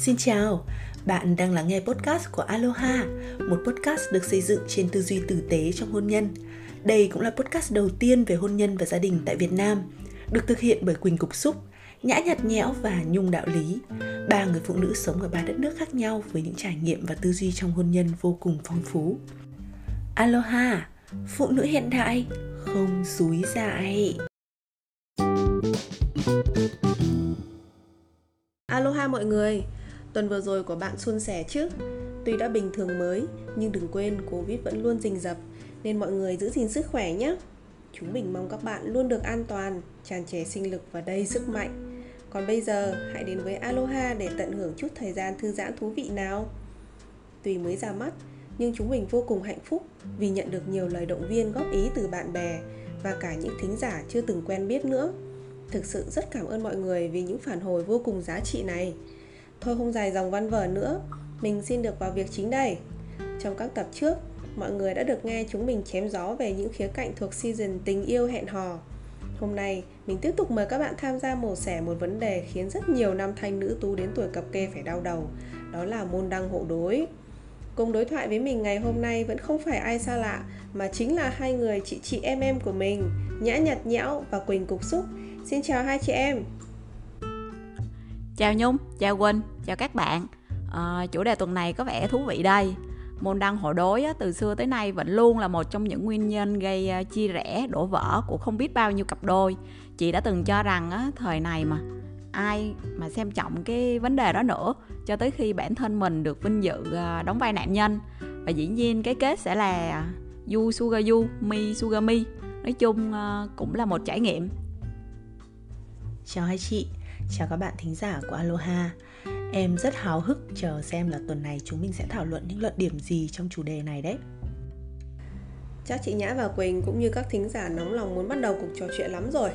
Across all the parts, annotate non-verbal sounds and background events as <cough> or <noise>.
Xin chào, bạn đang lắng nghe podcast của Aloha, một podcast được xây dựng trên tư duy tử tế trong hôn nhân. Đây cũng là podcast đầu tiên về hôn nhân và gia đình tại Việt Nam, được thực hiện bởi Quỳnh Cục Xúc, Nhã Nhạt Nhẽo và Nhung Đạo Lý, ba người phụ nữ sống ở ba đất nước khác nhau với những trải nghiệm và tư duy trong hôn nhân vô cùng phong phú. Aloha, phụ nữ hiện đại, không dúi dại. Aloha mọi người, tuần vừa rồi của bạn suôn sẻ chứ? Tuy đã bình thường mới, nhưng đừng quên Covid vẫn luôn rình rập, nên mọi người giữ gìn sức khỏe nhé. Chúng mình mong các bạn luôn được an toàn, tràn trề sinh lực và đầy sức mạnh. Còn bây giờ, hãy đến với Aloha để tận hưởng chút thời gian thư giãn thú vị nào. Tuy mới ra mắt, nhưng chúng mình vô cùng hạnh phúc vì nhận được nhiều lời động viên góp ý từ bạn bè và cả những thính giả chưa từng quen biết nữa. Thực sự rất cảm ơn mọi người vì những phản hồi vô cùng giá trị này. Thôi không dài dòng văn vở nữa, mình xin được vào việc chính đây. Trong các tập trước, mọi người đã được nghe chúng mình chém gió về những khía cạnh thuộc season tình yêu hẹn hò. Hôm nay, mình tiếp tục mời các bạn tham gia mổ xẻ một vấn đề khiến rất nhiều nam thanh nữ tú đến tuổi cập kê phải đau đầu, đó là môn đăng hộ đối. Cùng đối thoại với mình ngày hôm nay vẫn không phải ai xa lạ, mà chính là hai người chị chị em em của mình, Nhã Nhạt Nhẽo và Quỳnh Cục Xúc. Xin chào hai chị em. Chào Nhung, chào Quỳnh, chào các bạn. À, chủ đề tuần này có vẻ thú vị đây. Môn đăng hộ đối á, từ xưa tới nay vẫn luôn là một trong những nguyên nhân gây uh, chia rẽ, đổ vỡ của không biết bao nhiêu cặp đôi. Chị đã từng cho rằng á, thời này mà ai mà xem trọng cái vấn đề đó nữa cho tới khi bản thân mình được vinh dự uh, đóng vai nạn nhân và dĩ nhiên cái kết sẽ là à, you sugar you, me sugar me. Nói chung uh, cũng là một trải nghiệm. Chào hai chị, chào các bạn thính giả của Aloha. Em rất háo hức chờ xem là tuần này chúng mình sẽ thảo luận những luận điểm gì trong chủ đề này đấy. Chắc chị Nhã và Quỳnh cũng như các thính giả nóng lòng muốn bắt đầu cuộc trò chuyện lắm rồi.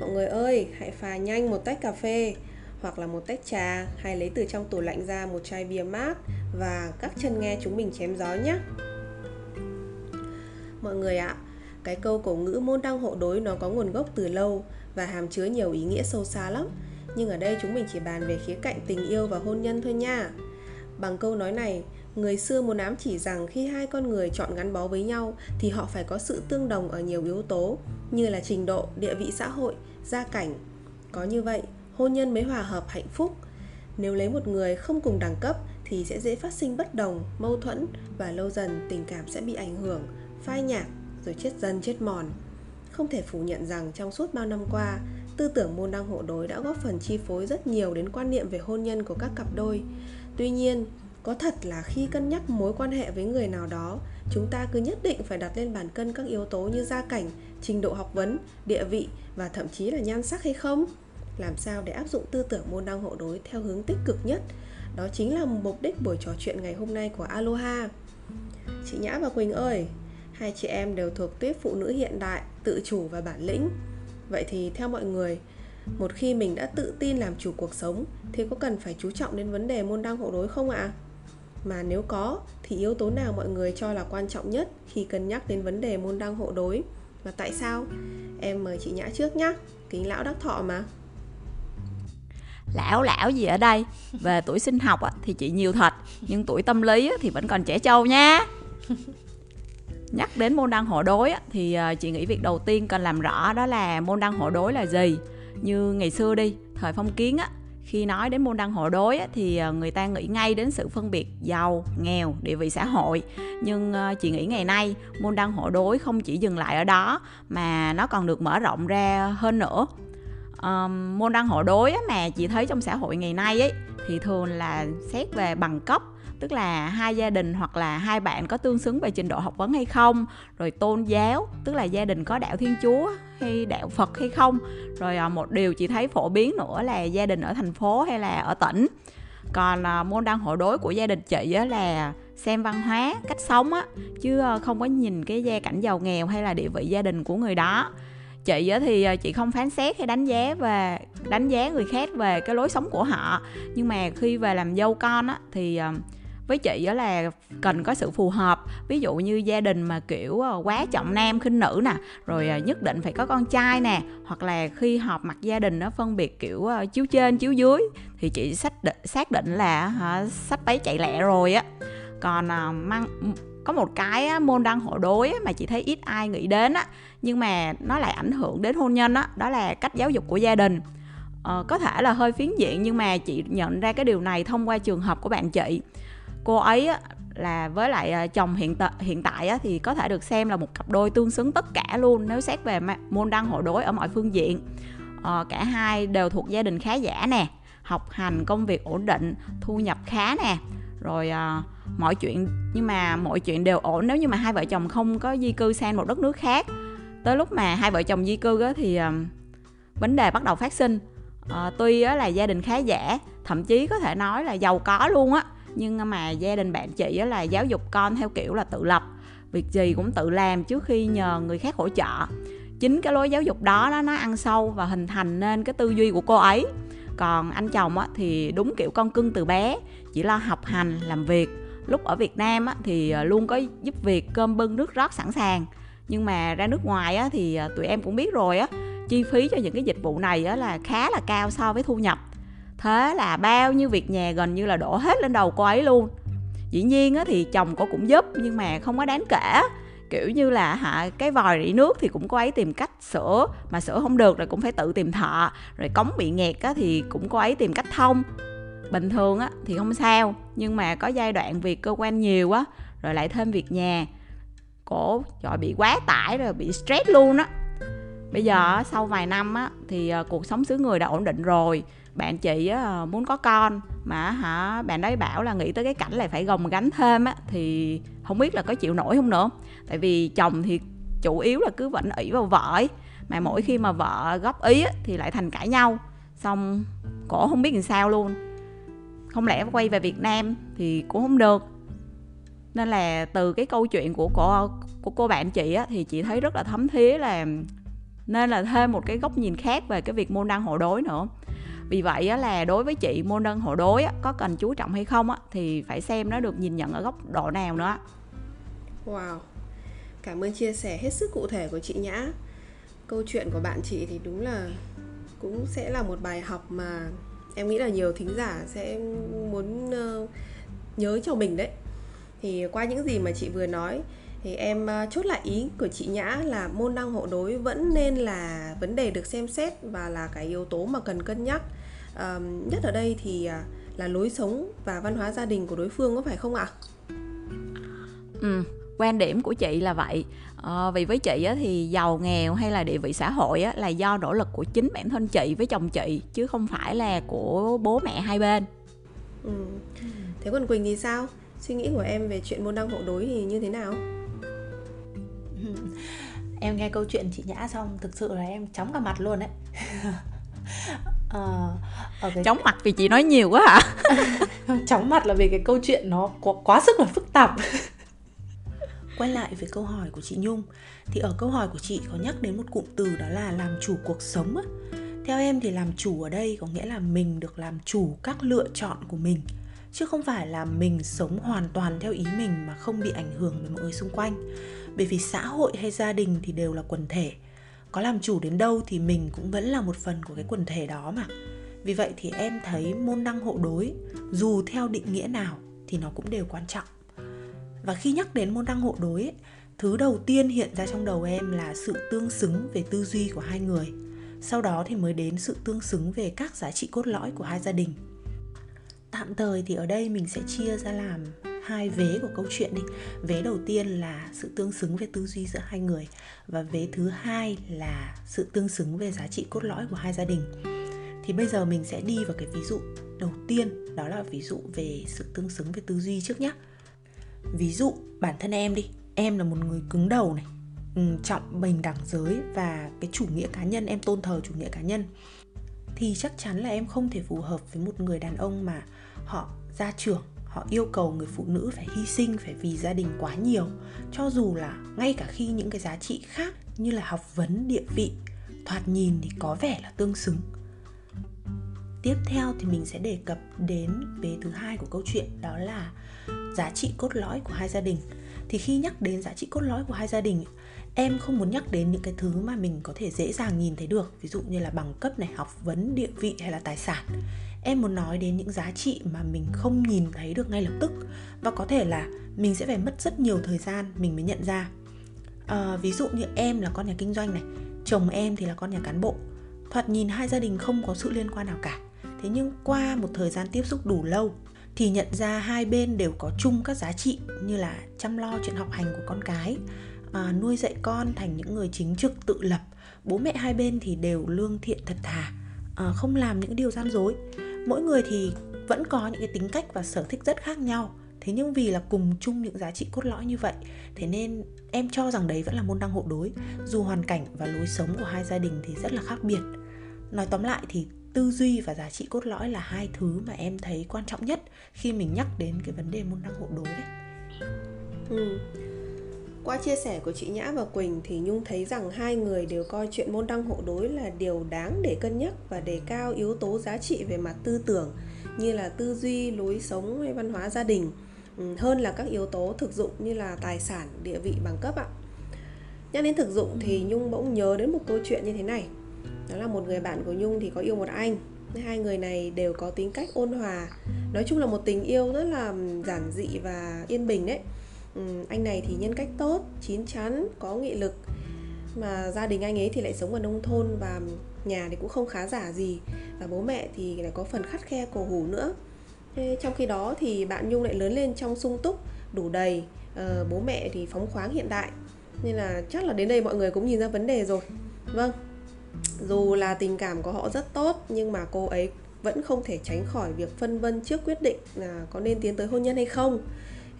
Mọi người ơi, hãy pha nhanh một tách cà phê hoặc là một tách trà hay lấy từ trong tủ lạnh ra một chai bia mát và các chân nghe chúng mình chém gió nhé. Mọi người ạ, cái câu cổ ngữ môn đăng hộ đối nó có nguồn gốc từ lâu và hàm chứa nhiều ý nghĩa sâu xa lắm nhưng ở đây chúng mình chỉ bàn về khía cạnh tình yêu và hôn nhân thôi nha. Bằng câu nói này người xưa muốn ám chỉ rằng khi hai con người chọn gắn bó với nhau thì họ phải có sự tương đồng ở nhiều yếu tố như là trình độ địa vị xã hội gia cảnh. Có như vậy hôn nhân mới hòa hợp hạnh phúc. Nếu lấy một người không cùng đẳng cấp thì sẽ dễ phát sinh bất đồng mâu thuẫn và lâu dần tình cảm sẽ bị ảnh hưởng phai nhạt rồi chết dần chết mòn. Không thể phủ nhận rằng trong suốt bao năm qua, tư tưởng môn đăng hộ đối đã góp phần chi phối rất nhiều đến quan niệm về hôn nhân của các cặp đôi. Tuy nhiên, có thật là khi cân nhắc mối quan hệ với người nào đó, chúng ta cứ nhất định phải đặt lên bàn cân các yếu tố như gia cảnh, trình độ học vấn, địa vị và thậm chí là nhan sắc hay không? Làm sao để áp dụng tư tưởng môn đăng hộ đối theo hướng tích cực nhất? Đó chính là mục đích buổi trò chuyện ngày hôm nay của Aloha. Chị Nhã và Quỳnh ơi, hai chị em đều thuộc tuyết phụ nữ hiện đại tự chủ và bản lĩnh vậy thì theo mọi người, một khi mình đã tự tin làm chủ cuộc sống, thì có cần phải chú trọng đến vấn đề môn đăng hộ đối không ạ? À? mà nếu có, thì yếu tố nào mọi người cho là quan trọng nhất khi cân nhắc đến vấn đề môn đăng hộ đối? Và tại sao? Em mời chị nhã trước nhá. Kính lão đắc thọ mà. Lão lão gì ở đây? Về tuổi sinh học thì chị nhiều thật. Nhưng tuổi tâm lý thì vẫn còn trẻ trâu nha nhắc đến môn đăng hộ đối thì à, chị nghĩ việc đầu tiên cần làm rõ đó là môn đăng hộ đối là gì. Như ngày xưa đi thời phong kiến á khi nói đến môn đăng hộ đối thì à, người ta nghĩ ngay đến sự phân biệt giàu nghèo địa vị xã hội. Nhưng à, chị nghĩ ngày nay môn đăng hộ đối không chỉ dừng lại ở đó mà nó còn được mở rộng ra hơn nữa. Um, môn đăng hộ đối mà chị thấy trong xã hội ngày nay ấy thì thường là xét về bằng cấp tức là hai gia đình hoặc là hai bạn có tương xứng về trình độ học vấn hay không, rồi tôn giáo, tức là gia đình có đạo thiên chúa hay đạo phật hay không. Rồi à, một điều chị thấy phổ biến nữa là gia đình ở thành phố hay là ở tỉnh. Còn à, môn đăng hộ đối của gia đình chị là xem văn hóa, cách sống á, chứ à, không có nhìn cái gia cảnh giàu nghèo hay là địa vị gia đình của người đó. Chị thì chị không phán xét hay đánh giá về, đánh giá người khác về cái lối sống của họ. Nhưng mà khi về làm dâu con á thì với chị đó là cần có sự phù hợp. Ví dụ như gia đình mà kiểu ờ, quá trọng nam khinh nữ nè rồi ờ, nhất định phải có con trai nè hoặc là khi họp mặt gia đình nó phân biệt kiểu ờ, chiếu trên chiếu dưới thì chị xác định xác định là hả sắp bấy chạy lẹ rồi á. Còn mang có một cái môn đăng hộ đối mà chị thấy ít ai nghĩ đến á nhưng mà nó lại ảnh hưởng đến hôn nhân á đó là cách giáo dục của gia đình. Ờ, có thể là hơi phiến diện nhưng mà chị nhận ra cái điều này thông qua trường hợp của bạn chị cô ấy á, là với lại ờ, chồng hiện tại hiện tại á, thì có thể được xem là một cặp đôi tương xứng tất cả luôn nếu xét về môn đăng hộ đối ở mọi phương diện. Ờ, cả hai đều thuộc gia đình khá giả nè học hành công việc ổn định thu nhập khá nè. Rồi à, mọi chuyện nhưng mà mọi chuyện đều ổn nếu như mà hai vợ chồng không có di cư sang một đất nước khác. Tới lúc mà hai vợ chồng di cư á, thì à, vấn đề bắt đầu phát sinh. À, tuy á, là gia đình khá giả thậm chí có thể nói là giàu có luôn á nhưng mà gia đình bạn chị á, là giáo dục con theo kiểu là tự lập. Việc gì cũng tự làm trước khi nhờ người khác hỗ trợ. Chính cái lối giáo dục đó, đó nó ăn sâu và hình thành nên cái tư duy của cô ấy. Còn anh chồng á, thì đúng kiểu con cưng từ bé chỉ lo học hành làm việc. Lúc ở việt nam á, thì ờ, luôn có giúp việc cơm bưng nước rót sẵn sàng. Nhưng mà ra nước ngoài á, thì ờ, tụi em cũng biết rồi á chi phí cho những cái dịch vụ này á, là khá là cao so với thu nhập thế là bao nhiêu việc nhà gần như là đổ hết lên đầu cô ấy luôn. Dĩ nhiên á, thì chồng cô cũng giúp nhưng mà không có đáng kể. Kiểu như là hả cái vòi rỉ nước thì cũng cô ấy tìm cách sửa mà sửa không được rồi cũng phải tự tìm thợ. Rồi cống bị nghẹt á thì cũng cô ấy tìm cách thông. Bình thường á thì không sao nhưng mà có giai đoạn việc cơ quan nhiều á rồi lại thêm việc nhà. Cổ trời bị quá tải rồi bị stress luôn á. Bây giờ sau vài năm á thì ờ, cuộc sống xứ người đã ổn định rồi bạn chị á, muốn có con mà hả bạn đấy bảo là nghĩ tới cái cảnh là phải gồng gánh thêm á thì không biết là có chịu nổi không nữa. Tại vì chồng thì chủ yếu là cứ vẫn ỷ vào vợ ấy mà mỗi khi mà vợ góp ý á, thì lại thành cãi nhau. Xong cổ không biết làm sao luôn. Không lẽ quay về Việt Nam thì cũng không được. Nên là từ cái câu chuyện của cô của cô bạn chị á thì chị thấy rất là thấm thía là nên là thêm một cái góc nhìn khác về cái việc môn đăng hộ đối nữa vì vậy á, là đối với chị môn đơn hộ đối á, có cần chú trọng hay không á, thì phải xem nó được nhìn nhận ở góc độ nào nữa. Wow. Cảm ơn chia sẻ hết sức cụ thể của chị nhã câu chuyện của bạn chị thì đúng là cũng sẽ là một bài học mà em nghĩ là nhiều thính giả sẽ muốn ờ, nhớ cho mình đấy. Thì qua những gì mà chị vừa nói thì em uh, chốt lại ý của chị Nhã là môn đăng hộ đối vẫn nên là vấn đề được xem xét và là cái yếu tố mà cần cân nhắc. Um, nhất ở đây thì uh, là lối sống và văn hóa gia đình của đối phương có phải không ạ? Ừ, quan điểm của chị là vậy. À, vì với chị á, thì giàu nghèo hay là địa vị xã hội á, là do nỗ lực của chính bản thân chị với chồng chị chứ không phải là của bố mẹ hai bên. Ừ. thế còn quỳnh thì sao? Suy nghĩ của em về chuyện môn đăng hộ đối thì như thế nào em nghe câu chuyện chị nhã xong thực sự là em chóng cả mặt luôn đấy. <laughs> Ờ, cái... chóng mặt vì chị nói nhiều quá hả? <laughs> Chóng mặt là vì cái câu chuyện nó quá, quá sức là phức tạp. <laughs> Quay lại với câu hỏi của chị nhung thì ở câu hỏi của chị có nhắc đến một cụm từ đó là làm chủ cuộc sống á. Theo em thì làm chủ ở đây có nghĩa là mình được làm chủ các lựa chọn của mình chứ không phải là mình sống hoàn toàn theo ý mình mà không bị ảnh hưởng bởi mọi người xung quanh bởi vì xã hội hay gia đình thì đều là quần thể. Có làm chủ đến đâu thì mình cũng vẫn là một phần của cái quần thể đó mà. Vì vậy thì em thấy môn đăng hộ đối, dù theo định nghĩa nào thì nó cũng đều quan trọng. Và khi nhắc đến môn đăng hộ đối thứ đầu tiên hiện ra trong đầu em là sự tương xứng về tư duy của hai người. Sau đó thì mới đến sự tương xứng về các giá trị cốt lõi của hai gia đình. Tạm thời thì ở đây mình sẽ chia ra làm hai vế của câu chuyện đi. Vế đầu tiên là sự tương xứng về tư duy giữa hai người và vế thứ hai là sự tương xứng về giá trị cốt lõi của hai gia đình. Thì bây giờ mình sẽ đi vào cái ví dụ đầu tiên, đó là ví dụ về sự tương xứng về tư duy trước nhé ví dụ bản thân em đi, em là một người cứng đầu này ừ, trọng bình đẳng giới và cái chủ nghĩa cá nhân, em tôn thờ chủ nghĩa cá nhân. Thì chắc chắn là em không thể phù hợp với một người đàn ông mà họ gia trưởng họ yêu cầu người phụ nữ phải hy sinh, phải vì gia đình quá nhiều. Cho dù là ngay cả khi những cái giá trị khác như là học vấn, địa vị, thoạt nhìn thì có vẻ là tương xứng. Tiếp theo thì mình sẽ đề cập đến vế thứ hai của câu chuyện, đó là giá trị cốt lõi của hai gia đình. Thì khi nhắc đến giá trị cốt lõi của hai gia đình, em không muốn nhắc đến những cái thứ mà mình có thể dễ dàng nhìn thấy được. Ví dụ như là bằng cấp này, học vấn, địa vị hay là tài sản em muốn nói đến những giá trị mà mình không nhìn thấy được ngay lập tức. Và có thể là mình sẽ phải mất rất nhiều thời gian mình mới nhận ra. À, ví dụ như em là con nhà kinh doanh này chồng em thì là con nhà cán bộ. Thoạt nhìn hai gia đình không có sự liên quan nào cả. Thế nhưng qua một thời gian tiếp xúc đủ lâu thì nhận ra hai bên đều có chung các giá trị như là chăm lo chuyện học hành của con cái à, nuôi dạy con thành những người chính trực tự lập. Bố mẹ hai bên thì đều lương thiện thật thà à, không làm những điều gian dối mỗi người thì vẫn có những cái tính cách và sở thích rất khác nhau. Thế nhưng vì là cùng chung những giá trị cốt lõi như vậy, thế nên em cho rằng đấy vẫn là môn đăng hộ đối. Dù hoàn cảnh và lối sống của hai gia đình thì rất là khác biệt. Nói tóm lại thì tư duy và giá trị cốt lõi là hai thứ mà em thấy quan trọng nhất khi mình nhắc đến cái vấn đề môn đăng hộ đối đấy. Ừ. Qua chia sẻ của chị Nhã và Quỳnh thì Nhung thấy rằng hai người đều coi chuyện môn đăng hộ đối là điều đáng để cân nhắc và đề cao yếu tố giá trị về mặt tư tưởng như là tư duy, lối sống hay văn hóa gia đình ừ, hơn là các yếu tố thực dụng như là tài sản, địa vị, bằng cấp ạ. Nhắc đến thực dụng thì Nhung bỗng nhớ đến một câu chuyện như thế này. Đó là một người bạn của Nhung thì có yêu một anh hai người này đều có tính cách ôn hòa nói chung là một tình yêu rất là giản dị và yên bình đấy ừ, anh này thì nhân cách tốt chín chắn có nghị lực. Mà gia đình anh ấy thì lại sống ở nông thôn và nhà thì cũng không khá giả gì. Và bố mẹ thì lại có phần khắt khe cổ hủ nữa. Thế trong khi đó thì bạn nhung lại lớn lên trong sung túc đủ đầy. Ờ, bố mẹ thì phóng khoáng hiện đại. Nên là chắc là đến đây mọi người cũng nhìn ra vấn đề rồi. Vâng dù là tình cảm của họ rất tốt nhưng mà cô ấy vẫn không thể tránh khỏi việc phân vân trước quyết định là có nên tiến tới hôn nhân hay không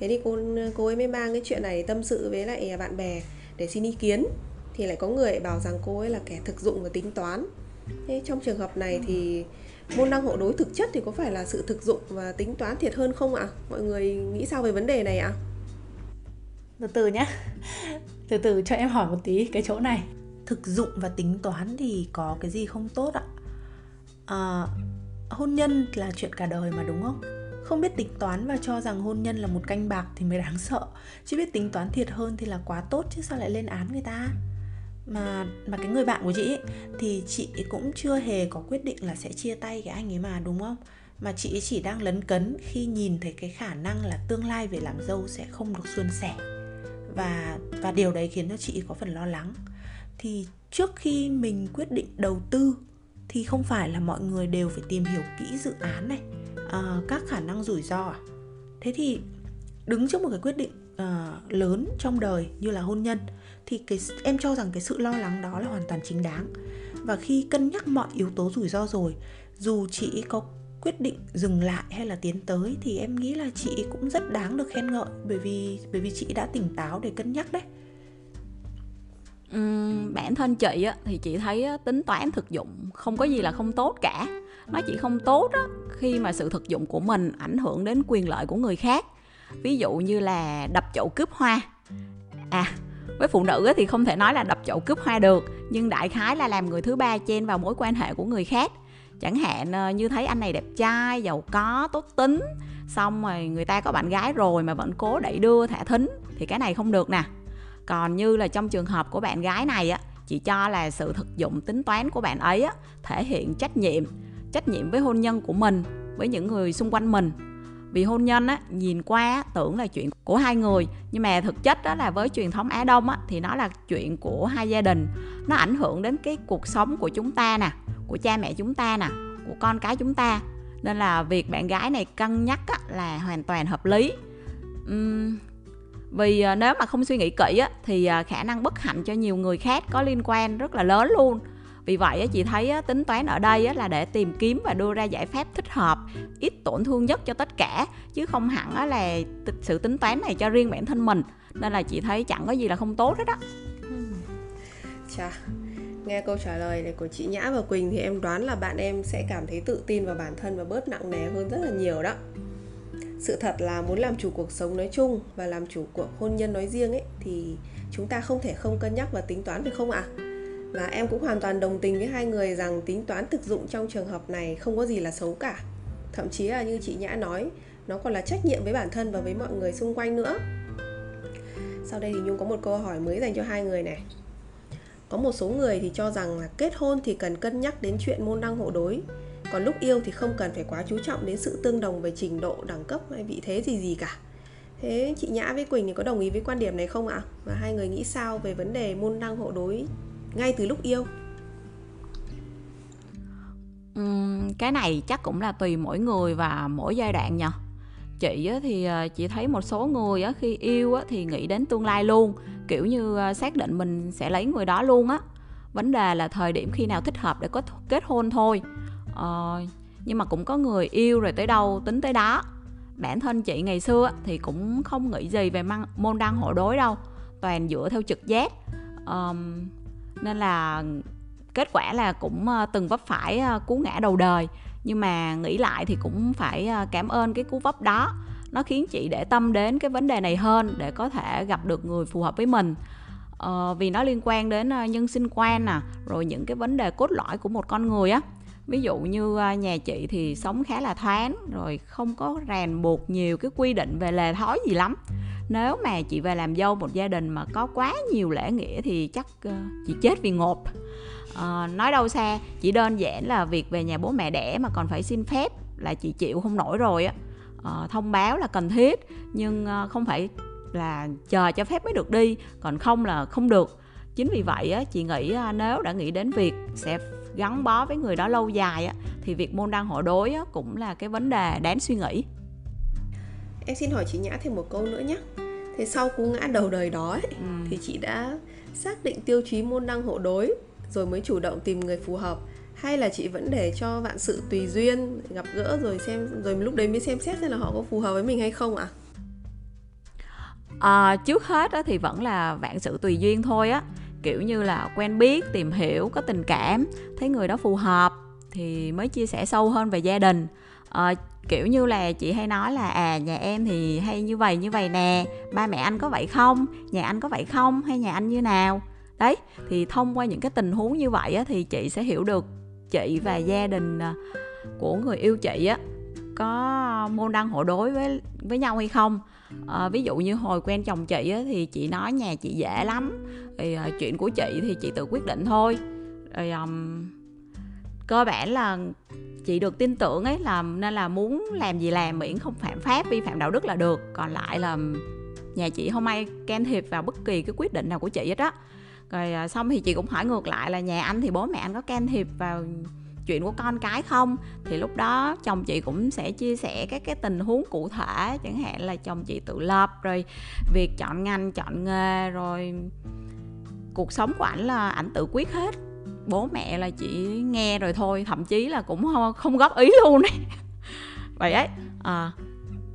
thế thì cô cô ấy mới mang cái chuyện này tâm sự với lại bạn bè để xin ý kiến. Thì lại có người bảo rằng cô ấy là kẻ thực dụng và tính toán. Thế trong trường hợp này thì môn đăng hộ đối thực chất thì có phải là sự thực dụng và tính toán thiệt hơn không ạ? Mọi người nghĩ sao về vấn đề này ạ? Từ từ nhé từ từ cho em hỏi một tí cái chỗ này. Thực dụng và tính toán thì có cái gì không tốt ạ? À, hôn nhân là chuyện cả đời mà đúng không không biết tính toán và cho rằng hôn nhân là một canh bạc thì mới đáng sợ. Chứ biết tính toán thiệt hơn thì là quá tốt chứ sao lại lên án người ta? Mà mà cái người bạn của chị ấy, thì chị cũng chưa hề có quyết định là sẽ chia tay cái anh ấy mà đúng không? Mà chị ấy chỉ đang lấn cấn khi nhìn thấy cái khả năng là tương lai về làm dâu sẽ không được suôn sẻ. Và và điều đấy khiến cho chị có phần lo lắng. Thì trước khi mình quyết định đầu tư thì không phải là mọi người đều phải tìm hiểu kỹ dự án này à, các khả năng rủi ro à? Thế thì đứng trước một cái quyết định uh, lớn trong đời như là hôn nhân thì cái em cho rằng cái sự lo lắng đó là hoàn toàn chính đáng. Và khi cân nhắc mọi yếu tố rủi ro rồi dù chị có quyết định dừng lại hay là tiến tới thì em nghĩ là chị cũng rất đáng được khen ngợi bởi vì bởi vì chị đã tỉnh táo để cân nhắc đấy. Uhm, bản thân chị á, thì chị thấy á, tính toán thực dụng không có gì là không tốt cả. Nó chỉ không tốt á, khi mà sự thực dụng của mình ảnh hưởng đến quyền lợi của người khác. Ví dụ như là đập chậu cướp hoa. À với phụ nữ thì không thể nói là đập chậu cướp hoa được, nhưng đại khái là làm người thứ ba chen vào mối quan hệ của người khác. Chẳng hạn ờ, như thấy anh này đẹp trai, giàu có, tốt tính, xong rồi người ta có bạn gái rồi mà vẫn cố đẩy đưa thả thính, thì cái này không được nè. Còn như là trong trường hợp của bạn gái này á chị cho là sự thực dụng tính toán của bạn ấy á, thể hiện trách nhiệm trách nhiệm với hôn nhân của mình với những người xung quanh mình. Vì hôn nhân á nhìn qua tưởng là chuyện của hai người nhưng mà thực chất đó là với truyền thống á đông á thì nó là chuyện của hai gia đình. Nó ảnh hưởng đến cái cuộc sống của chúng ta nè của cha mẹ chúng ta nè của con cái chúng ta. Nên là việc bạn gái này cân nhắc á, là hoàn toàn hợp lý. Uhm, vì à, nếu mà không suy nghĩ kỹ á, thì à, khả năng bất hạnh cho nhiều người khác có liên quan rất là lớn luôn vì vậy chị thấy tính toán ở đây là để tìm kiếm và đưa ra giải pháp thích hợp, ít tổn thương nhất cho tất cả, chứ không hẳn là sự tính toán này cho riêng bản thân mình. Nên là chị thấy chẳng có gì là không tốt hết á. Chà, nghe câu trả lời này của chị nhã và quỳnh thì em đoán là bạn em sẽ cảm thấy tự tin vào bản thân và bớt nặng nề hơn rất là nhiều đó. Sự thật là muốn làm chủ cuộc sống nói chung và làm chủ cuộc hôn nhân nói riêng ấy, thì chúng ta không thể không cân nhắc và tính toán được không ạ? à? Và em cũng hoàn toàn đồng tình với hai người rằng tính toán thực dụng trong trường hợp này không có gì là xấu cả. Thậm chí là như chị nhã nói, nó còn là trách nhiệm với bản thân và với mọi người xung quanh nữa. Sau đây thì nhung có một câu hỏi mới dành cho hai người này. Có một số người thì cho rằng là kết hôn thì cần cân nhắc đến chuyện môn đăng hộ đối. Còn lúc yêu thì không cần phải quá chú trọng đến sự tương đồng về trình độ, đẳng cấp hay vị thế gì gì cả. Thế chị nhã với quỳnh thì có đồng ý với quan điểm này không ạ? Và hai người nghĩ sao về vấn đề môn đăng hộ đối? Ngay từ lúc yêu. Uhm, cái này chắc cũng là tùy mỗi người và mỗi giai đoạn nhỉ chị thì ờ, chị thấy một số người khi yêu thì nghĩ đến tương lai luôn kiểu như ờ, xác định mình sẽ lấy người đó luôn á. Vấn đề là thời điểm khi nào thích hợp để có kết hôn thôi. Ờ, nhưng mà cũng có người yêu rồi tới đâu tính tới đó. Bản thân chị ngày xưa thì cũng không nghĩ gì về môn đăng hộ đối đâu toàn dựa theo trực giác. Um, nên là kết quả là cũng ờ, từng vấp phải ờ, cú ngã đầu đời. Nhưng mà nghĩ lại thì cũng phải ờ, cảm ơn cái cú vấp đó. Nó khiến chị để tâm đến cái vấn đề này hơn để có thể gặp được người phù hợp với mình. Ờ, vì nó liên quan đến nhân sinh quan nè rồi những cái vấn đề cốt lõi của một con người á ví dụ như à, nhà chị thì sống khá là thoáng rồi không có ràng buộc nhiều cái quy định về lề thói gì lắm. Nếu mà chị về làm dâu một gia đình mà có quá nhiều lễ nghĩa thì chắc ờ, chị chết vì ngộp. À, nói đâu xa chỉ đơn giản là việc về nhà bố mẹ đẻ mà còn phải xin phép là chị chịu không nổi rồi á. À, thông báo là cần thiết nhưng không phải là chờ cho phép mới được đi còn không là không được. Chính vì vậy á chị nghĩ à, nếu đã nghĩ đến việc sẽ gắn bó với người đó lâu dài á thì việc môn đăng hộ đối á cũng là cái vấn đề đáng suy nghĩ em xin hỏi chị nhã thêm một câu nữa nhé thế sau cú ngã đầu đời đó ấy, ừ. thì chị đã xác định tiêu chí môn đăng hộ đối rồi mới chủ động tìm người phù hợp hay là chị vẫn để cho vạn sự tùy duyên gặp gỡ rồi xem rồi lúc đấy mới xem xét xem là họ có phù hợp với mình hay không ạ à? à, trước hết á, thì vẫn là vạn sự tùy duyên thôi á kiểu như là quen biết tìm hiểu có tình cảm thấy người đó phù hợp thì mới chia sẻ sâu hơn về gia đình. À, kiểu như là chị hay nói là à nhà em thì hay như vậy như vậy nè ba mẹ anh có vậy không nhà anh có vậy không hay nhà anh như nào? Đấy thì thông qua những cái tình huống như vậy á, thì chị sẽ hiểu được chị và gia đình à, của người yêu chị á có môn đăng hộ đối với với nhau hay không à, ví dụ như hồi quen chồng chị á, thì chị nói nhà chị dễ lắm. Thì à, chuyện của chị thì chị tự quyết định thôi. Rồi um, cơ bản là chị được tin tưởng ấy là nên là muốn làm gì làm miễn không phạm pháp vi phạm đạo đức là được. Còn lại là nhà chị không ai can thiệp vào bất kỳ cái quyết định nào của chị hết á. Rồi à, xong thì chị cũng hỏi ngược lại là nhà anh thì bố mẹ anh có can thiệp vào chuyện của con cái không? Thì lúc đó chồng chị cũng sẽ chia sẻ các cái tình huống cụ thể chẳng hạn là chồng chị tự lập rồi việc chọn ngành chọn nghề rồi cuộc sống của ảnh là ảnh tự quyết hết. Bố mẹ là chỉ nghe rồi thôi thậm chí là cũng không, không góp ý luôn đấy <laughs> vậy ấy à,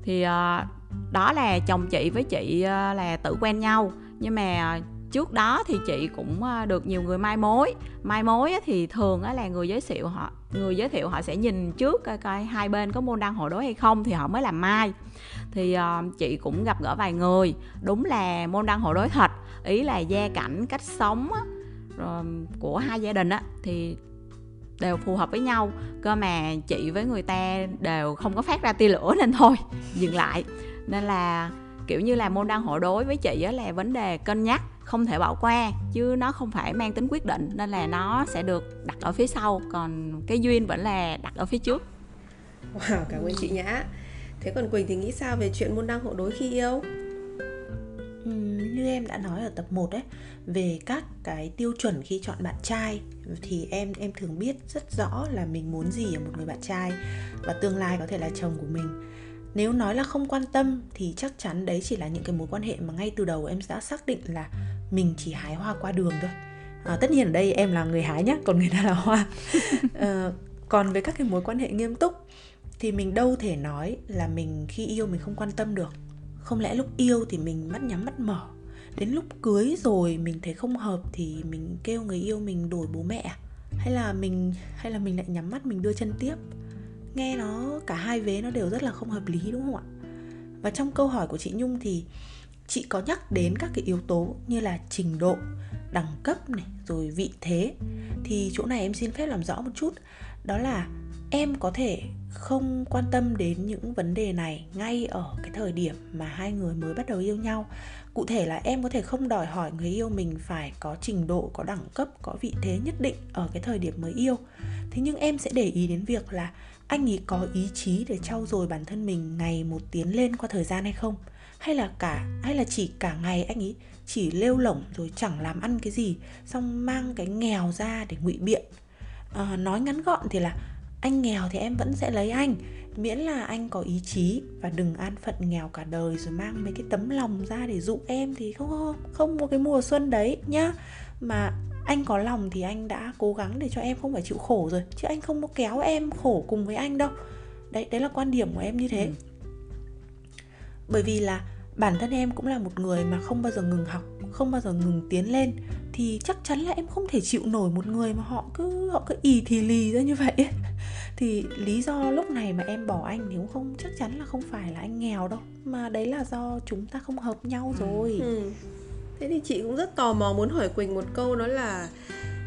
thì à, đó là chồng chị với chị à, là tự quen nhau. Nhưng mà trước đó thì chị cũng ờ, được nhiều người mai mối. Mai mối thì thường là người giới thiệu họ người giới thiệu họ sẽ nhìn trước coi coi hai bên có môn đăng hộ đối hay không thì họ mới làm mai. Thì uh, chị cũng gặp gỡ vài người. Đúng là môn đăng hộ đối thật ý là gia cảnh cách sống á, rồi của hai gia đình á thì đều phù hợp với nhau. Cơ mà chị với người ta đều không có phát ra tia lửa <laughs> nên thôi dừng lại. Nên là kiểu như là môn đăng hộ đối với chị á là vấn đề cân nhắc không thể bỏ qua chứ nó không phải mang tính quyết định nên là nó sẽ được đặt ở phía sau. Còn cái duyên vẫn là đặt ở phía trước. Wow cảm ơn chị nhã thế còn quỳnh thì nghĩ sao về chuyện môn đăng hộ đối khi yêu? Ừ, như em đã nói ở tập 1 ấy về các cái tiêu chuẩn khi chọn bạn trai thì em em thường biết rất rõ là mình muốn gì ở một người bạn trai và tương lai có thể là chồng của mình nếu nói là không quan tâm thì chắc chắn đấy chỉ là những cái mối quan hệ mà ngay từ đầu em đã xác định là mình chỉ hái hoa qua đường thôi. À, tất nhiên ở đây em là người hái nhá còn người ta là hoa. À, <laughs> còn với các cái mối quan hệ nghiêm túc thì mình đâu thể nói là mình khi yêu mình không quan tâm được. Không lẽ lúc yêu thì mình mắt nhắm mắt mở? Đến lúc cưới rồi mình thấy không hợp thì mình kêu người yêu mình đổi bố mẹ? Hay là mình hay là mình lại nhắm mắt mình đưa chân tiếp nghe nó, cả hai vế nó đều rất là không hợp lý, đúng không ạ? Và trong câu hỏi của chị nhung thì chị có nhắc đến các cái yếu tố như là trình độ, đẳng cấp này, rồi vị thế. Thì chỗ này em xin phép làm rõ một chút, đó là em có thể không quan tâm đến những vấn đề này ngay ở cái thời điểm mà hai người mới bắt đầu yêu nhau. Cụ thể là em có thể không đòi hỏi người yêu mình phải có trình độ, có đẳng cấp, có vị thế nhất định ở cái thời điểm mới yêu. Thế nhưng em sẽ để ý đến việc là anh ấy có ý chí để trau dồi bản thân mình ngày một tiến lên qua thời gian hay không? Hay là cả hay là chỉ cả ngày anh ấy chỉ lêu lỏng rồi chẳng làm ăn cái gì xong mang cái nghèo ra để ngụy biện? À, nói ngắn gọn thì là anh nghèo thì em vẫn sẽ lấy anh miễn là anh có ý chí và đừng an phận nghèo cả đời rồi mang mấy cái tấm lòng ra để dụ em thì không không không một cái mùa xuân đấy nhá. Mà anh có lòng thì anh đã cố gắng để cho em không phải chịu khổ rồi chứ anh không có kéo em khổ cùng với anh đâu đấy đấy là quan điểm của em như thế ừ. bởi vì là bản thân em cũng là một người mà không bao giờ ngừng học không bao giờ ngừng tiến lên thì chắc chắn là em không thể chịu nổi một người mà họ cứ họ cứ ì thì lì ra như vậy <laughs> thì lý do lúc này mà em bỏ anh thì cũng không chắc chắn là không phải là anh nghèo đâu mà đấy là do chúng ta không hợp nhau ừ. rồi ừ thế thì chị cũng rất tò mò muốn hỏi quỳnh một câu đó là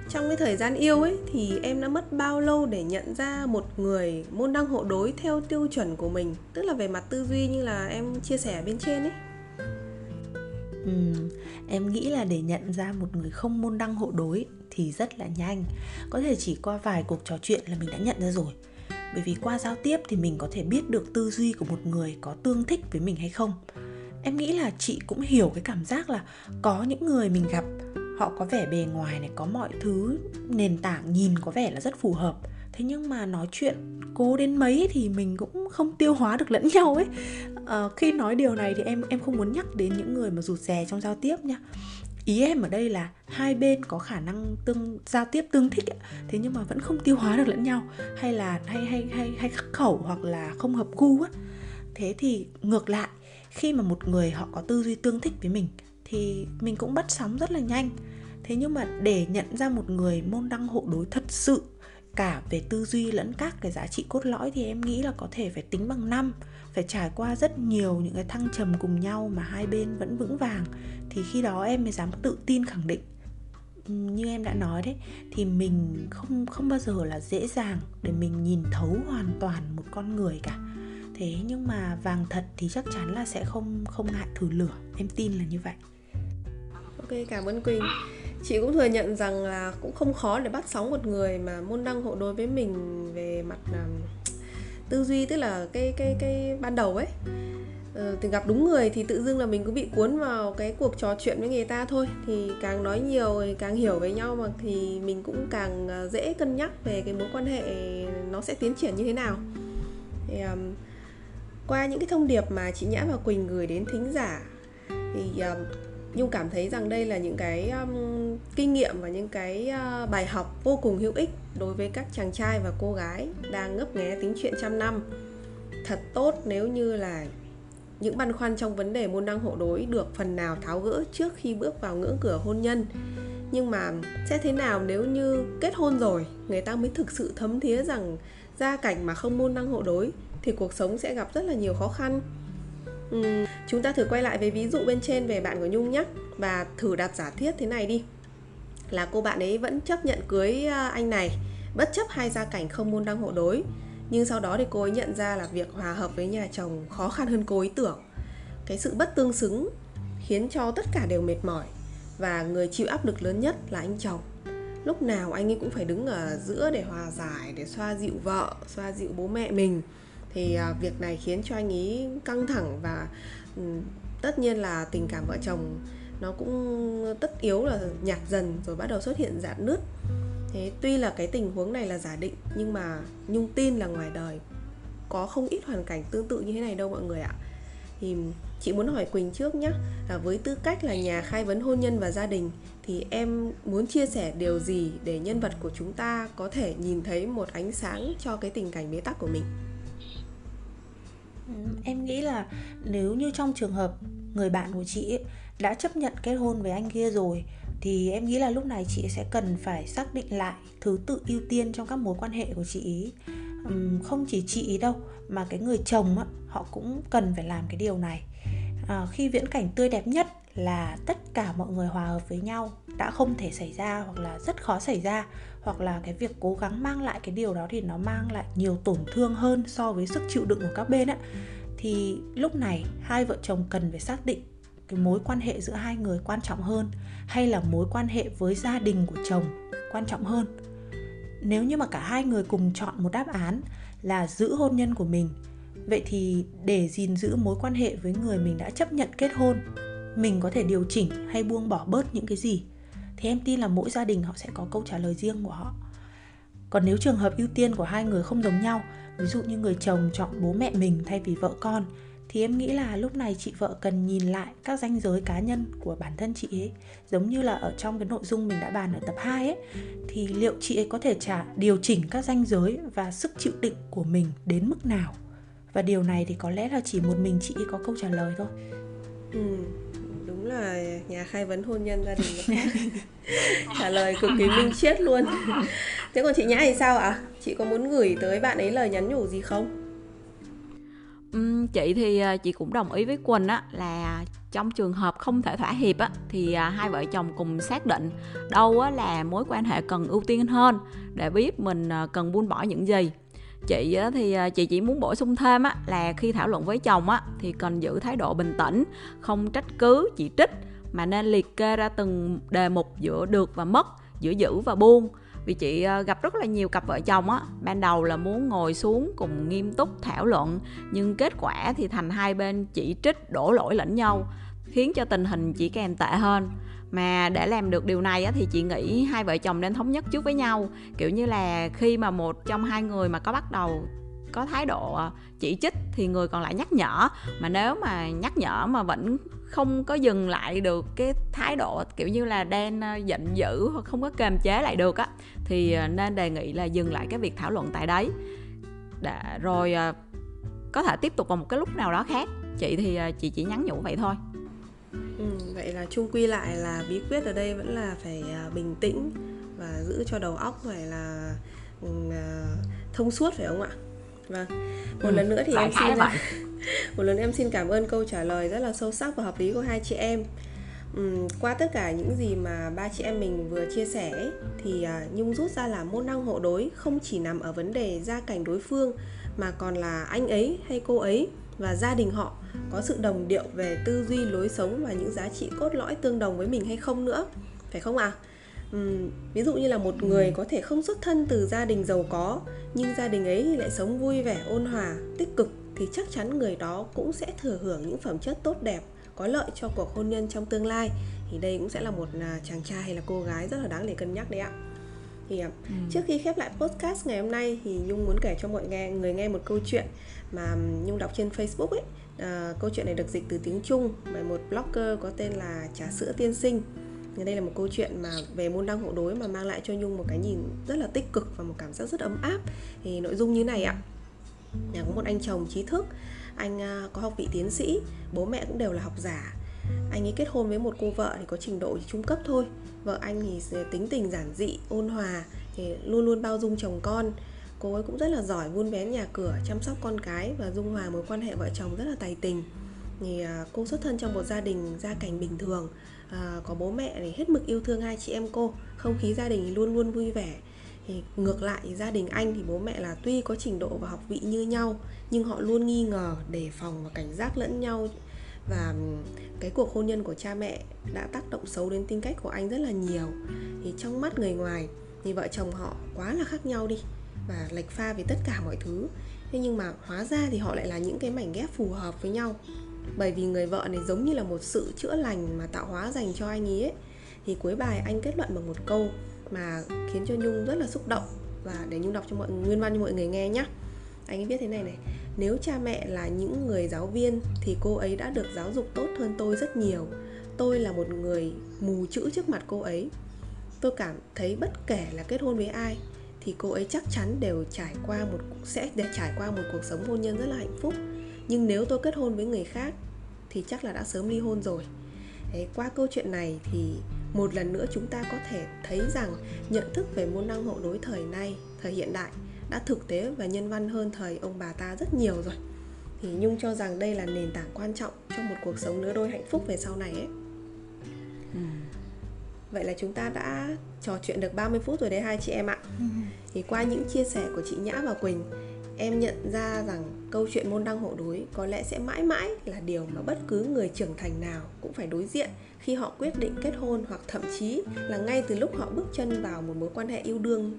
trong cái thời gian yêu ấy thì em đã mất bao lâu để nhận ra một người môn đăng hộ đối theo tiêu chuẩn của mình? Tức là về mặt tư duy như là em chia sẻ bên trên ấy. Ừ, em nghĩ là để nhận ra một người không môn đăng hộ đối thì rất là nhanh. Có thể chỉ qua vài cuộc trò chuyện là mình đã nhận ra rồi. Bởi vì qua giao tiếp thì mình có thể biết được tư duy của một người có tương thích với mình hay không em nghĩ là chị cũng hiểu cái cảm giác là có những người mình gặp họ có vẻ bề ngoài này có mọi thứ nền tảng nhìn có vẻ là rất phù hợp. Thế nhưng mà nói chuyện cố đến mấy thì mình cũng không tiêu hóa được lẫn nhau ấy. À, khi nói điều này thì em em không muốn nhắc đến những người mà rụt rè trong giao tiếp nha. Ý em ở đây là hai bên có khả năng tương giao tiếp tương thích thế nhưng mà vẫn không tiêu hóa được lẫn nhau hay là hay hay hay hay khắc khẩu hoặc là không hợp gu á. Thế thì ngược lại khi mà một người họ có tư duy tương thích với mình thì mình cũng bắt sóng rất là nhanh. Thế nhưng mà để nhận ra một người môn đăng hộ đối thật sự cả về tư duy lẫn các cái giá trị cốt lõi thì em nghĩ là có thể phải tính bằng năm, phải trải qua rất nhiều những cái thăng trầm cùng nhau mà hai bên vẫn vững vàng thì khi đó em mới dám tự tin khẳng định. Như em đã nói đấy, thì mình không không bao giờ là dễ dàng để mình nhìn thấu hoàn toàn một con người cả thế nhưng mà vàng thật thì chắc chắn là sẽ không không ngại thử lửa. Em tin là như vậy. Ok cảm ơn quỳnh. Chị cũng thừa nhận rằng là cũng không khó để bắt sóng một người mà môn đăng hộ đối với mình về mặt um, tư duy tức là cái cái cái ban đầu ấy. Ờ, thì gặp đúng người thì tự dưng là mình cứ bị cuốn vào cái cuộc trò chuyện với người ta thôi. Thì càng nói nhiều thì càng hiểu với nhau mà thì mình cũng càng à, dễ cân nhắc về cái mối quan hệ nó sẽ tiến triển như thế nào. Thì um, qua những cái thông điệp mà chị Nhã và Quỳnh gửi đến thính giả thì um, nhung cảm thấy rằng đây là những cái um, kinh nghiệm và những cái uh, bài học vô cùng hữu ích đối với các chàng trai và cô gái đang ngấp nghé tính chuyện trăm năm. Thật tốt nếu như là những băn khoăn trong vấn đề môn đăng hộ đối được phần nào tháo gỡ trước khi bước vào ngưỡng cửa hôn nhân. Nhưng mà sẽ thế nào nếu như kết hôn rồi người ta mới thực sự thấm thía rằng gia cảnh mà không môn đăng hộ đối? Thì cuộc sống sẽ gặp rất là nhiều khó khăn. Uhm, chúng ta thử quay lại với ví dụ bên trên về bạn của nhung nhé và thử đặt giả thiết thế này đi. Là cô bạn ấy vẫn chấp nhận cưới à, anh này bất chấp hai gia cảnh không môn đăng hộ đối. Nhưng sau đó thì cô ấy nhận ra là việc hòa hợp với nhà chồng khó khăn hơn cô ấy tưởng. Cái sự bất tương xứng khiến cho tất cả đều mệt mỏi và người chịu áp lực lớn nhất là anh chồng. Lúc nào anh ấy cũng phải đứng ở giữa để hòa giải để xoa dịu vợ xoa dịu bố mẹ mình thì à, việc này khiến cho anh ấy căng thẳng và ừ, tất nhiên là tình cảm vợ chồng nó cũng tất yếu là nhạt dần rồi bắt đầu xuất hiện dạn nứt. Thế tuy là cái tình huống này là giả định, nhưng mà nhung tin là ngoài đời. Có không ít hoàn cảnh tương tự như thế này đâu mọi người ạ. Thì chị muốn hỏi quỳnh trước nhé là với tư cách là nhà khai vấn hôn nhân và gia đình, thì em muốn chia sẻ điều gì để nhân vật của chúng ta có thể nhìn thấy một ánh sáng cho cái tình cảnh bế tắc của mình? Ừ. em nghĩ là nếu như trong trường hợp người bạn của chị đã chấp nhận kết hôn với anh kia rồi thì em nghĩ là lúc này chị sẽ cần phải xác định lại thứ tự ưu tiên trong các mối quan hệ của chị ý. Không chỉ chị ý đâu mà cái người chồng á họ cũng cần phải làm cái điều này. À, khi viễn cảnh tươi đẹp nhất là tất cả mọi người hòa hợp với nhau đã không thể xảy ra hoặc là rất khó xảy ra. Hoặc là cái việc cố gắng mang lại cái điều đó thì nó mang lại nhiều tổn thương hơn so với sức chịu đựng của các bên á. Thì lúc này, hai vợ chồng cần phải xác định cái mối quan hệ giữa hai người quan trọng hơn hay là mối quan hệ với gia đình của chồng quan trọng hơn. Nếu như mà cả hai người cùng chọn một đáp án là giữ hôn nhân của mình, vậy thì để gìn giữ mối quan hệ với người mình đã chấp nhận kết hôn, mình có thể điều chỉnh hay buông bỏ bớt những cái gì? Thì em tin là mỗi gia đình họ sẽ có câu trả lời riêng của họ. Còn nếu trường hợp ưu tiên của hai người không giống nhau ví dụ như người chồng chọn bố mẹ mình thay vì vợ con thì em nghĩ là lúc này chị vợ cần nhìn lại các ranh giới cá nhân của bản thân chị ấy. Giống như là ở trong cái nội dung mình đã bàn ở tập 2 ấy thì liệu chị ấy có thể trả điều chỉnh các ranh giới và sức chịu đựng của mình đến mức nào? Và điều này thì có lẽ là chỉ một mình chị ấy có câu trả lời thôi. Ừ, đúng là nhà khai vấn hôn nhân gia đình. <laughs> Trả lời cực kỳ minh triết luôn. Thế còn chị nhã thì sao ạ? Chị có muốn gửi tới bạn ấy lời nhắn nhủ gì không? Chị thì à, chị cũng đồng ý với Quỳnh á là trong trường hợp không thể thỏa hiệp á thì à, hai vợ chồng cùng xác định đâu á là mối quan hệ cần ưu tiên hơn để biết mình à, cần buông bỏ những gì chị thì à, chị chỉ muốn bổ sung thêm á là khi thảo luận với chồng á thì cần giữ thái độ bình tĩnh, không trách cứ, chỉ trích mà nên liệt kê ra từng đề mục giữa được và mất, giữa giữ và buông. Vì chị à, gặp rất là nhiều cặp vợ chồng á, ban đầu là muốn ngồi xuống cùng nghiêm túc thảo luận, nhưng kết quả thì thành hai bên chỉ trích đổ lỗi lẫn nhau, khiến cho tình hình chỉ càng tệ hơn mà để làm được điều này á, thì chị nghĩ hai vợ chồng nên thống nhất trước với nhau. Kiểu như là khi mà một trong hai người mà có bắt đầu có thái độ ờ, chỉ trích thì người còn lại nhắc nhở. Mà nếu mà nhắc nhở mà vẫn không có dừng lại được cái thái độ kiểu như là đang ờ, giận dữ hoặc không có kềm chế lại được á thì ờ, nên đề nghị là dừng lại cái việc thảo luận tại đấy. Để rồi có thể tiếp tục vào một cái lúc nào đó khác. Chị thì chị chỉ nhắn nhủ vậy thôi ừ, vậy là chung quy lại là bí quyết ở đây vẫn là phải bình tĩnh và giữ cho đầu óc phải là ừ, thông suốt phải không ạ? Vâng. Một ừ, lần nữa thì em xin vậy. <laughs> một lần em xin cảm ơn câu trả lời rất là sâu sắc và hợp lý của hai chị em. Uhm, qua tất cả những gì mà ba chị em mình vừa chia sẻ thì à, nhung rút ra là môn năng hộ đối không chỉ nằm ở vấn đề gia cảnh đối phương mà còn là anh ấy hay cô ấy và gia đình họ có sự đồng điệu về tư duy lối sống và những giá trị cốt lõi tương đồng với mình hay không nữa phải không ạ à? Uhm, ví dụ như là một người có thể không xuất thân từ gia đình giàu có nhưng gia đình ấy lại sống vui vẻ ôn hòa tích cực thì chắc chắn người đó cũng sẽ thừa hưởng những phẩm chất tốt đẹp có lợi cho cuộc hôn nhân trong tương lai thì đây cũng sẽ là một à, chàng trai hay là cô gái rất là đáng để cân nhắc đấy ạ thì ừ. trước khi khép lại podcast ngày hôm nay thì nhung muốn kể cho mọi nghe người nghe một câu chuyện mà nhung đọc trên facebook ấy à, câu chuyện này được dịch từ tiếng trung bởi một blogger có tên là trà sữa tiên sinh. Đây là một câu chuyện mà về môn đăng hộ đối mà mang lại cho nhung một cái nhìn rất là tích cực và một cảm giác rất ấm áp. Thì nội dung như này ạ. Nhà có một anh chồng trí thức. Anh ờ, có học vị tiến sĩ bố mẹ cũng đều là học giả. Anh ấy kết hôn với một cô vợ thì có trình độ trung cấp thôi. Vợ anh thì tính tình giản dị ôn hòa thì luôn luôn bao dung chồng con cô ấy cũng rất là giỏi vun vén nhà cửa chăm sóc con cái và dung hòa mối quan hệ vợ chồng rất là tài tình. Thì à, cô xuất thân trong một gia đình gia cảnh bình thường à, có bố mẹ thì hết mực yêu thương hai chị em cô không khí gia đình luôn luôn vui vẻ. Thì ngược lại gia đình anh thì bố mẹ là tuy có trình độ và học vị như nhau nhưng họ luôn nghi ngờ đề phòng và cảnh giác lẫn nhau. Và cái cuộc hôn nhân của cha mẹ đã tác động xấu đến tính cách của anh rất là nhiều. Thì trong mắt người ngoài thì vợ chồng họ quá là khác nhau đi và lệch pha về tất cả mọi thứ. Thế nhưng mà hóa ra thì họ lại là những cái mảnh ghép phù hợp với nhau. Bởi vì người vợ này giống như là một sự chữa lành mà tạo hóa dành cho anh ấy, thì cuối bài anh kết luận bằng một câu mà khiến cho nhung rất là xúc động. Và để nhung đọc cho mọi nguyên văn cho mọi người nghe nhé anh ấy viết thế này này nếu cha mẹ là những người giáo viên thì cô ấy đã được giáo dục tốt hơn tôi rất nhiều. Tôi là một người mù chữ trước mặt cô ấy. Tôi cảm thấy bất kể là kết hôn với ai thì cô ấy chắc chắn đều trải qua một sẽ để trải qua một cuộc sống hôn nhân rất là hạnh phúc nhưng nếu tôi kết hôn với người khác thì chắc là đã sớm ly hôn rồi Đấy, qua câu chuyện này thì một lần nữa chúng ta có thể thấy rằng nhận thức về môn đăng hộ đối thời nay, thời hiện đại đã thực tế và nhân văn hơn thời ông bà ta rất nhiều rồi. Thì Nhung cho rằng đây là nền tảng quan trọng cho một cuộc sống lứa đôi hạnh phúc về sau này ấy. Ừ. Vậy là chúng ta đã trò chuyện được 30 phút rồi đấy hai chị em ạ. Thì qua những chia sẻ của chị Nhã và Quỳnh, em nhận ra rằng câu chuyện môn đăng hộ đối có lẽ sẽ mãi mãi là điều mà bất cứ người trưởng thành nào cũng phải đối diện khi họ quyết định kết hôn hoặc thậm chí là ngay từ lúc họ bước chân vào một mối quan hệ yêu đương.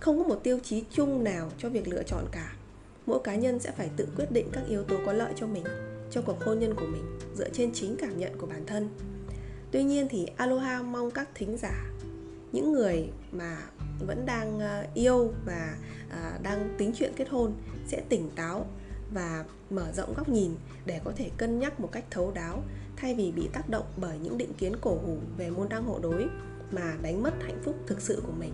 Không có một tiêu chí chung nào cho việc lựa chọn cả. Mỗi cá nhân sẽ phải tự quyết định các yếu tố có lợi cho mình cho cuộc hôn nhân của mình dựa trên chính cảm nhận của bản thân tuy nhiên thì aloha mong các thính giả, những người mà vẫn đang ờ, yêu và ờ, đang tính chuyện kết hôn sẽ tỉnh táo và mở rộng góc nhìn để có thể cân nhắc một cách thấu đáo, thay vì bị tác động bởi những định kiến cổ hủ về môn đăng hộ đối mà đánh mất hạnh phúc thực sự của mình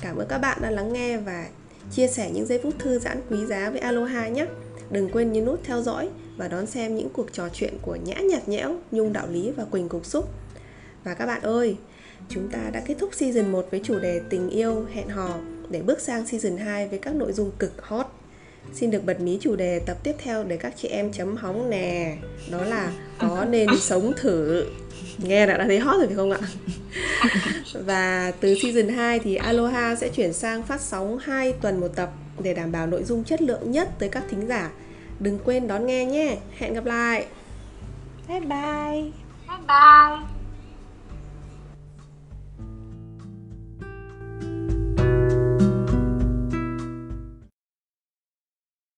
Cảm ơn các bạn đã lắng nghe và chia sẻ những giây phút thư giãn quý giá với Aloha nhé. Đừng quên nhấn nút theo dõi và đón xem những cuộc trò chuyện của Nhã Nhạt Nhẽo, Nhung Đạo Lý và Quỳnh Cục Xúc. Và các bạn ơi, chúng ta đã kết thúc season 1 với chủ đề tình yêu, hẹn hò để bước sang season 2 với các nội dung cực hot. Xin được bật mí chủ đề tập tiếp theo để các chị em chấm hóng nè Đó là có nên <laughs> sống thử Nghe đã đã thấy hot rồi phải không ạ? <laughs> Và từ season 2 thì Aloha sẽ chuyển sang phát sóng 2 tuần một tập để đảm bảo nội dung chất lượng nhất tới các thính giả. Đừng quên đón nghe nhé. Hẹn gặp lại. Bye bye. Bye bye.